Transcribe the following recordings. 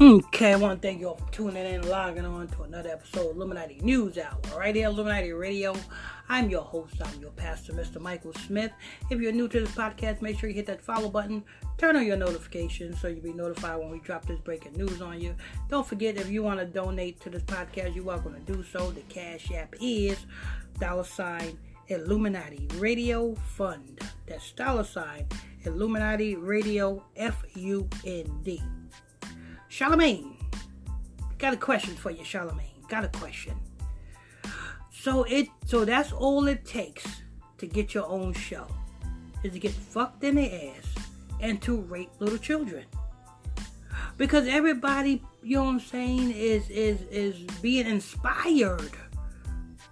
Okay, I want to thank you all for tuning in and logging on to another episode of Illuminati News Hour. Right here, Illuminati Radio. I'm your host, I'm your pastor, Mr. Michael Smith. If you're new to this podcast, make sure you hit that follow button, turn on your notifications so you'll be notified when we drop this breaking news on you. Don't forget, if you want to donate to this podcast, you're welcome to do so. The Cash App is dollar sign Illuminati Radio Fund. That's dollar sign Illuminati Radio F U N D. Charlemagne, got a question for you, Charlemagne. Got a question. So it so that's all it takes to get your own show is to get fucked in the ass and to rape little children. Because everybody, you know what I'm saying, is is is being inspired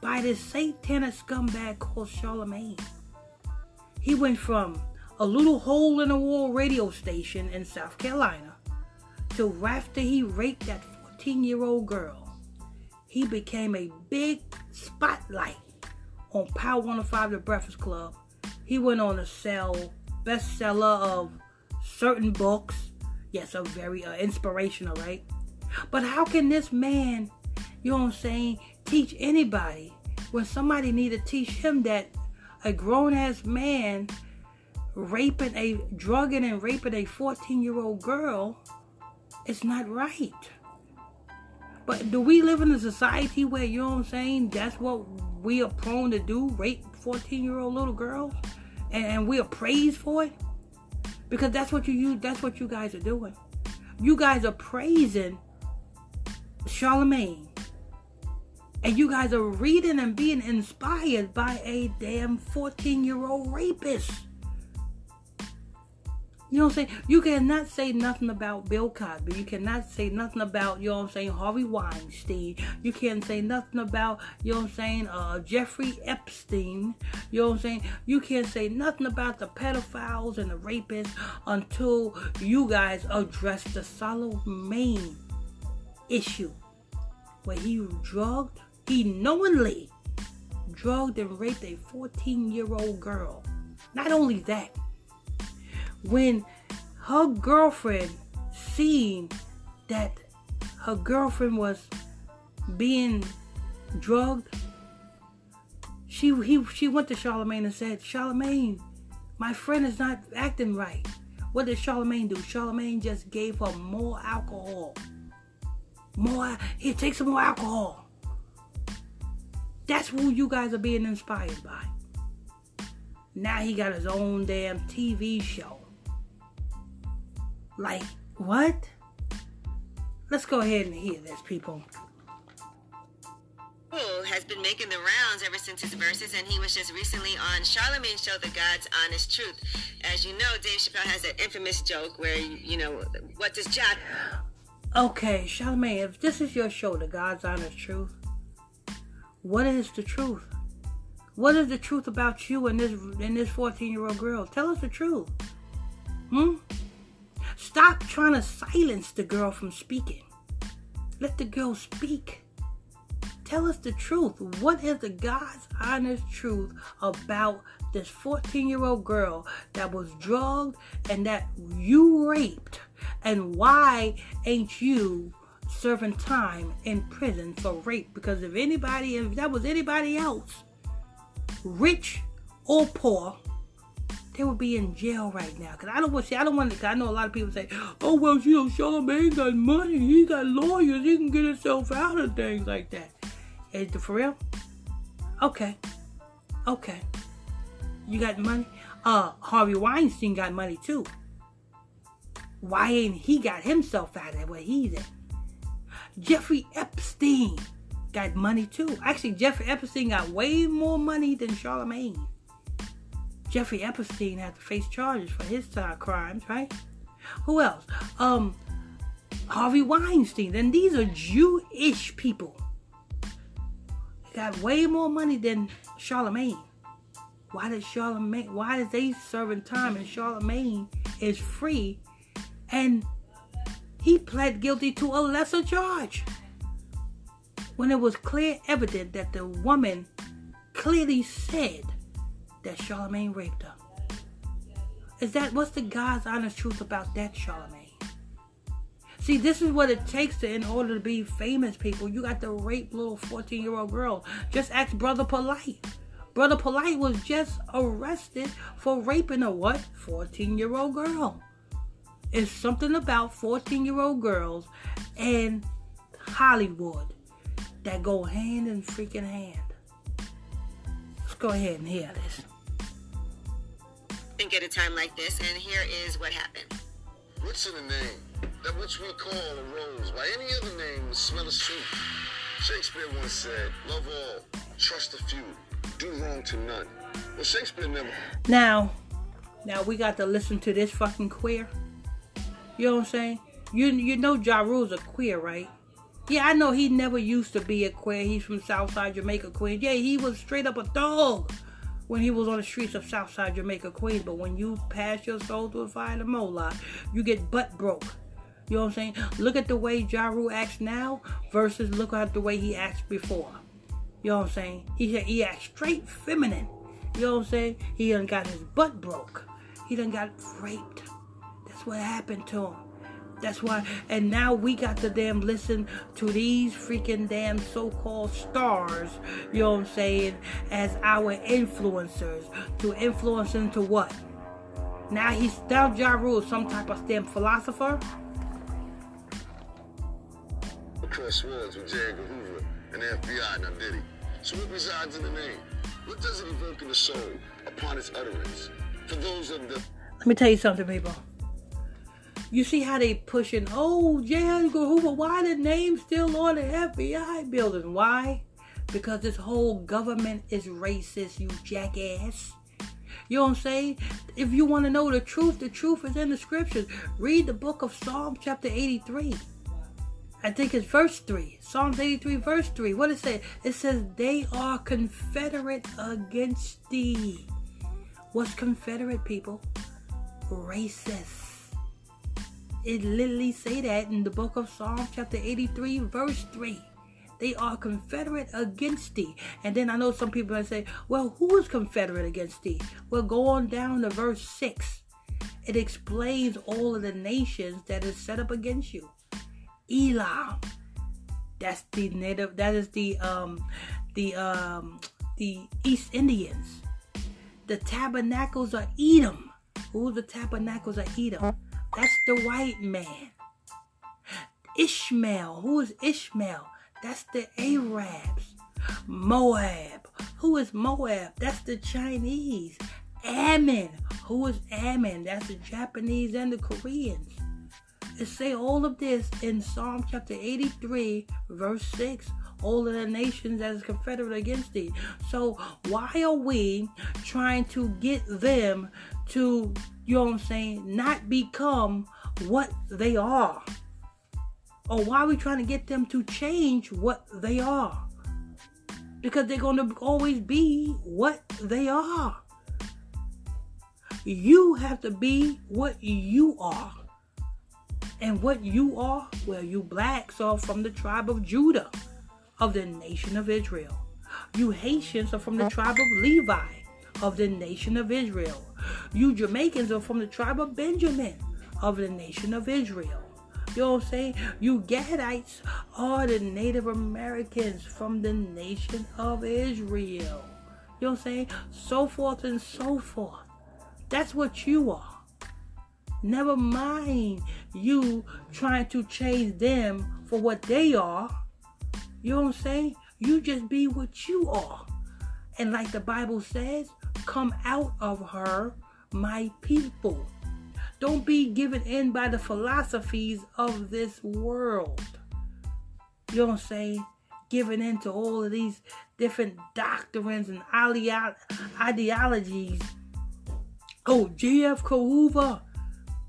by this satanic scumbag called Charlemagne. He went from a little hole in the wall radio station in South Carolina so after he raped that 14 year old girl, he became a big spotlight on Power 105 The Breakfast Club. He went on to sell bestseller of certain books. Yes, a very uh, inspirational, right? But how can this man, you know what I'm saying, teach anybody when somebody need to teach him that a grown ass man raping a drugging and raping a 14 year old girl it's not right. But do we live in a society where, you know what I'm saying, that's what we are prone to do, rape 14 year old little girls? And, we are praised for it? Because that's what you use, that's what you guys are doing. You guys are praising Charlemagne. And you guys are reading and being inspired by a damn 14 year old rapist. You know what I'm saying? You cannot say nothing about Bill Cosby. You cannot say nothing about, you know what I'm saying, Harvey Weinstein. You can't say nothing about, you know what I'm saying, uh, Jeffrey Epstein. You know what I'm saying? You can't say nothing about the pedophiles and the rapists until you guys address the Charlemagne issue. Where he drugged, he knowingly drugged and raped a 14 year old girl. Not only that, when her girlfriend seen that her girlfriend was being drugged, she he she went to Charlemagne and said, Charlemagne, my friend is not acting right. What did Charlemagne do? Charlemagne just gave her more alcohol. More here, take some more alcohol. That's who you guys are being inspired by. Now he got his own damn TV show. Like, what? Let's go ahead and hear this, people. Has been making the rounds ever since his verses, and he was just recently on Charlemagne's show, The God's Honest Truth. As you know, Dave Chappelle has that infamous joke where, you know, what does Jack. Okay, Charlemagne, if this is your show, The God's Honest Truth, what is the truth? What is the truth about you and this and this 14 year old girl? Tell us the truth. Stop trying to silence the girl from speaking. Let the girl speak. Tell us the truth. What is the God's honest truth about this 14 year old girl that was drugged and that you raped? And why ain't you serving time in prison for rape? Because if anybody, if that was anybody else, rich or poor, they would be in jail right now. Cause I don't want see. I don't want. I know a lot of people say, "Oh well, you know, Charlemagne got money. He got lawyers. He can get himself out of things like that." Is it for real? Okay, okay. You got money. Uh, Harvey Weinstein got money too. Why ain't he got himself out of that where he's at? Jeffrey Epstein got money too. Actually, Jeffrey Epstein got way more money than Charlemagne. Jeffrey Epstein had to face charges for his uh, crimes, right? Who else? Um, Harvey Weinstein. And these are Jewish people. They got way more money than Charlemagne. Why does Charlemagne? Why is they serving time and Charlemagne is free, and he pled guilty to a lesser charge when it was clear evident that the woman clearly said that Charlemagne raped her. Is that what's the God's honest truth about that, Charlemagne? See, this is what it takes to in order to be famous, people. You got to rape little 14 year old girl. Just ask Brother Polite. Brother Polite was just arrested for raping a what? 14 year old girl. It's something about 14 year old girls and Hollywood that go hand in freaking hand. Let's go ahead and hear this. Think at a time like this, and here is what happened. What's in a name? That which we call a rose by any other name would smell of soup. Shakespeare once said, Love all, trust a few, do wrong to none. Well, Shakespeare never. Now, now we got to listen to this fucking queer. You know what I'm saying? You you know Ja Rule's a queer, right? Yeah, I know he never used to be a queer. He's from Southside Jamaica, Queens. Yeah, he was straight up a dog when he was on the streets of Southside Jamaica, Queens. But when you pass your soul to a fire to Moloch, you get butt broke. You know what I'm saying? Look at the way Ja Rule acts now versus look at the way he acts before. You know what I'm saying? He he acts straight feminine. You know what I'm saying? He done got his butt broke. He done got raped. That's what happened to him. That's why, and now we got to damn listen to these freaking damn so-called stars, you know what I'm saying, as our influencers to influence into what? Now he's now Ja Rule, some type of damn philosopher. Across swords with J. Edgar Hoover and the FBI, now did he? So what resides in the name? What does it evoke in the soul upon its utterance? For those of the Let me tell you something, people. You see how they pushing, oh, J. Edgar Hoover, why the name still on the FBI building? Why? Because this whole government is racist, you jackass. You know what I'm saying? If you want to know the truth, the truth is in the scriptures. Read the book of Psalm chapter 83. I think it's verse 3. Psalms 83, verse 3. What it say? It says, They are confederate against thee. What's confederate, people? Racist. It literally say that in the book of Psalm chapter 83, verse 3. They are confederate against thee. And then I know some people that say, well, who is confederate against thee? Well, go on down to verse 6. It explains all of the nations that is set up against you. Elam. That's the native that is the um the um the East Indians. The tabernacles of Edom. Who's the tabernacles of Edom? That's the white man. Ishmael. Who is Ishmael? That's the Arabs. Moab. Who is Moab? That's the Chinese. Ammon. Who is Ammon? That's the Japanese and the Koreans. It say all of this in Psalm chapter 83, verse 6. All of the nations that is confederate against thee. So why are we trying to get them to, you know what I'm saying, not become what they are? Or why are we trying to get them to change what they are? Because they're going to always be what they are. You have to be what you are. And what you are, well, you blacks are from the tribe of Judah, of the nation of Israel. You Haitians are from the tribe of Levi, of the nation of Israel. You Jamaicans are from the tribe of Benjamin, of the nation of Israel. You know what I'm saying? You Gadites are the Native Americans from the nation of Israel. You know what I'm saying? So forth and so forth. That's what you are. Never mind you trying to change them for what they are. You know what I'm saying? You just be what you are. And like the Bible says, come out of her, my people. Don't be given in by the philosophies of this world. You what I'm saying? Given into all of these different doctrines and ideologies. Oh, G.F. Hoover,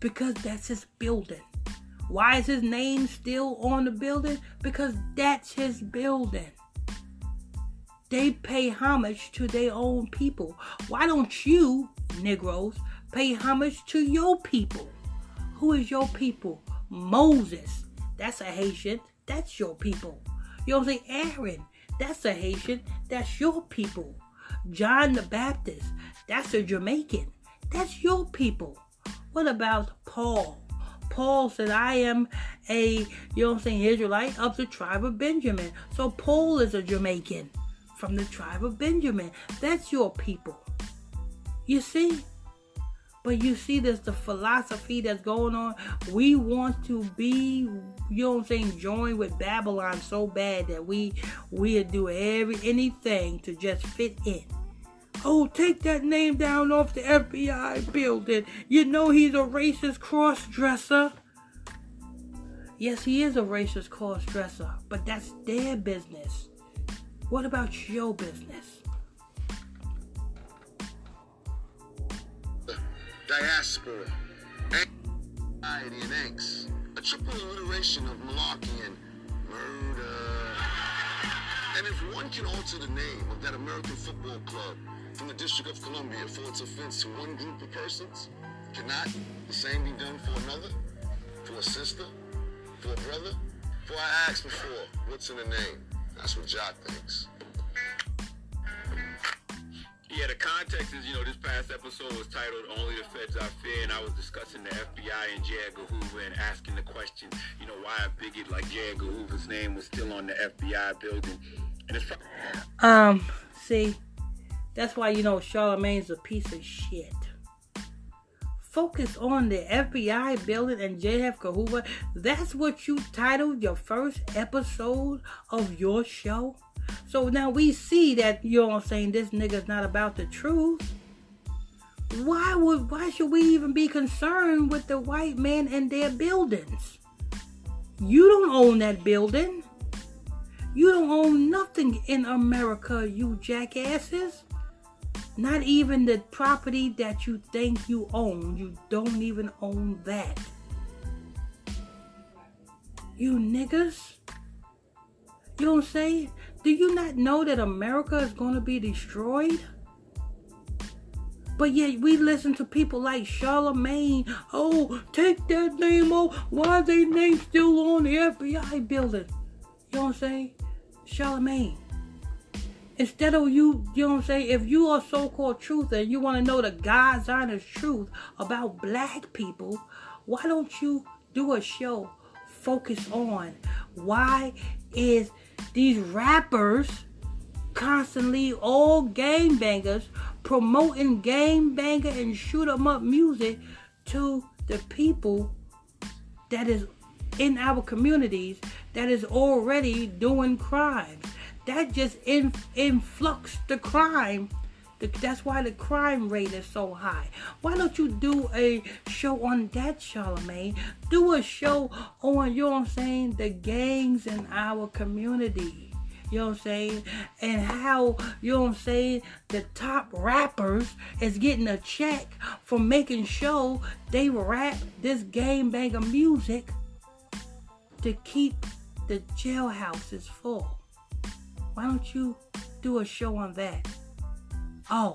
because that's his building. Why is his name still on the building? Because that's his building. They pay homage to their own people. Why don't you, Negroes, pay homage to your people. Who is your people? Moses. That's a Haitian. That's your people. You what I'm? Aaron. That's a Haitian. That's your people. John the Baptist. That's a Jamaican. That's your people. What about Paul? Paul said, I am a, you know I'm saying, Israelite of the tribe of Benjamin. So Paul is a Jamaican from the tribe of Benjamin. That's your people. You see? But you see this the philosophy that's going on. We want to be, you know what I'm saying, joined with Babylon so bad that we we'll do every anything to just fit in. Oh, take that name down off the FBI building. You know he's a racist cross dresser. Yes, he is a racist cross dresser, but that's their business. What about your business? Diaspora, anxiety and angst, a triple alliteration of malarkey and murder. And if one can alter the name of that American football club from the District of Columbia for its offense to one group of persons, cannot the same be done for another? For a sister? For a brother? For I asked before, what's in the name? That's what Jock thinks. Yeah, the context is, you know, this past episode was titled Only the Feds Are Fear, and I was discussing the FBI and J. Edgar Hoover and asking the question, you know, why a bigot like J. Edgar Hoover's name was still on the FBI building. And it's Um, see, that's why you know Charlemagne's a piece of shit. Focus on the FBI building and J. Edgar Hoover. That's what you titled your first episode of your show. So now we see that you know saying this nigga's not about the truth. Why would why should we even be concerned with the white man and their buildings? You don't own that building. You don't own nothing in America, you jackasses. Not even the property that you think you own. You don't even own that. You niggas. You I'm saying? Do you not know that America is going to be destroyed? But yet we listen to people like Charlemagne. Oh, take that name off. Why is they name still on the FBI building? You I'm saying? Charlemagne. Instead of you, you know what I'm saying? If you are so-called truth and you want to know the God's honest truth about black people, why don't you do a show focus on why is these rappers constantly all game bangers promoting game banger and shoot 'em up music to the people that is in our communities that is already doing crimes. That just in, influx the crime. That's why the crime rate is so high. Why don't you do a show on that, Charlemagne? Do a show on, you know I'm saying, the gangs in our community. You know what I'm saying? And how, you know what I'm saying, the top rappers is getting a check for making sure they rap this game bag of music to keep the jailhouses full. Why don't you do a show on that? Oh,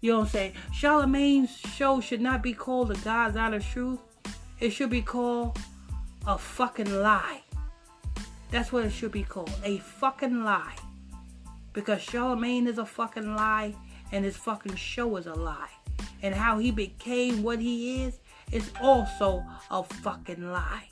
you know what I'm saying? Charlemagne's show should not be called The God's Honest Truth. It should be called A Fucking Lie. That's what it should be called. A fucking lie. Because Charlemagne is a fucking lie and his fucking show is a lie. And how he became what he is is also a fucking lie.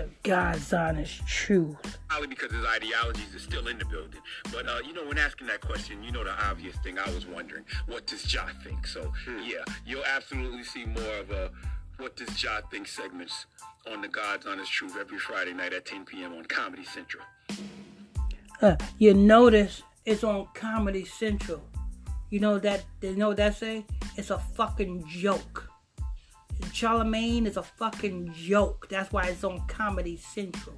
The God's honest truth. Probably because his ideologies are still in the building. But, uh, you know, when asking that question, you know the obvious thing I was wondering, what does Ja think? So, yeah, you'll absolutely see more of a what does Ja think segments on the God's Honest Truth every Friday night at 10 p.m. on Comedy Central. Uh, you notice it's on Comedy Central. You know that you know what that say? It's a fucking joke. Charlemagne is a fucking joke. That's why it's on Comedy Central.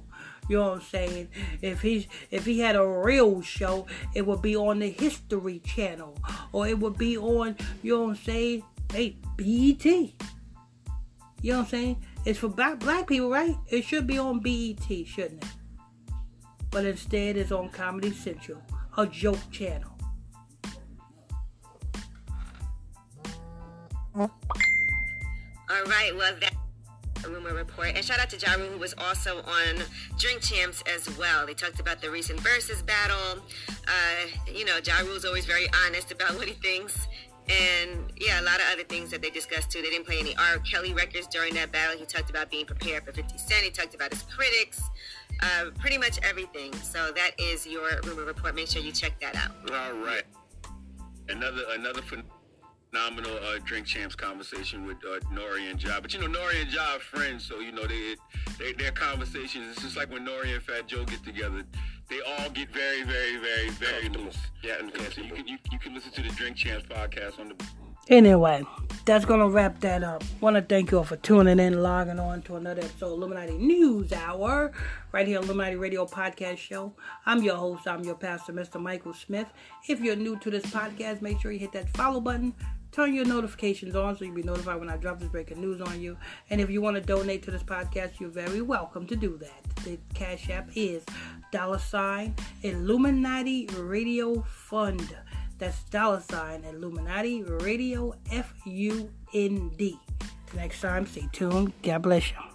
You know what I'm saying? If he if he had a real show, it would be on the History Channel, or it would be on you know what I'm saying? Hey, BET. You know what I'm saying? It's for black black people, right? It should be on BET, shouldn't it? But instead, it's on Comedy Central, a joke channel. All right, well, that rumor report. And shout out to Ja Rule, who was also on Drink Champs as well. They talked about the recent versus battle. Uh, you know, Ja Rule's always very honest about what he thinks. and yeah, a lot of other things that they discussed too. They didn't play any R. Kelly records during that battle. He talked about being prepared for 50 Cent. He talked about his critics, uh, pretty much everything. So that is your rumor report. Make sure you check that out. All right. Another another phenomenal uh, drink champs conversation with uh, N.O.R.E. and Ja. But you know, N.O.R.E. and Ja are friends, so you know they, they their conversations. It's just like when N.O.R.E. and Fat Joe get together. They all get very, very, very, very loose. Yeah, and yeah, so you can you, you can listen to the Drink Champs podcast on the Anyway, that's gonna wrap that up. Want to thank you all for tuning in, logging on to another episode of Illuminati News Hour, right here on Illuminati Radio Podcast Show. I'm your host. I'm your pastor, Mr. Michael Smith. If you're new to this podcast, make sure you hit that follow button. Turn your notifications on so you'll be notified when I drop this breaking news on you. And if you want to donate to this podcast, you're very welcome to do that. The Cash App is dollar sign Illuminati Radio Fund. That's dollar sign Illuminati Radio F U N D. Next time, stay tuned. God bless you.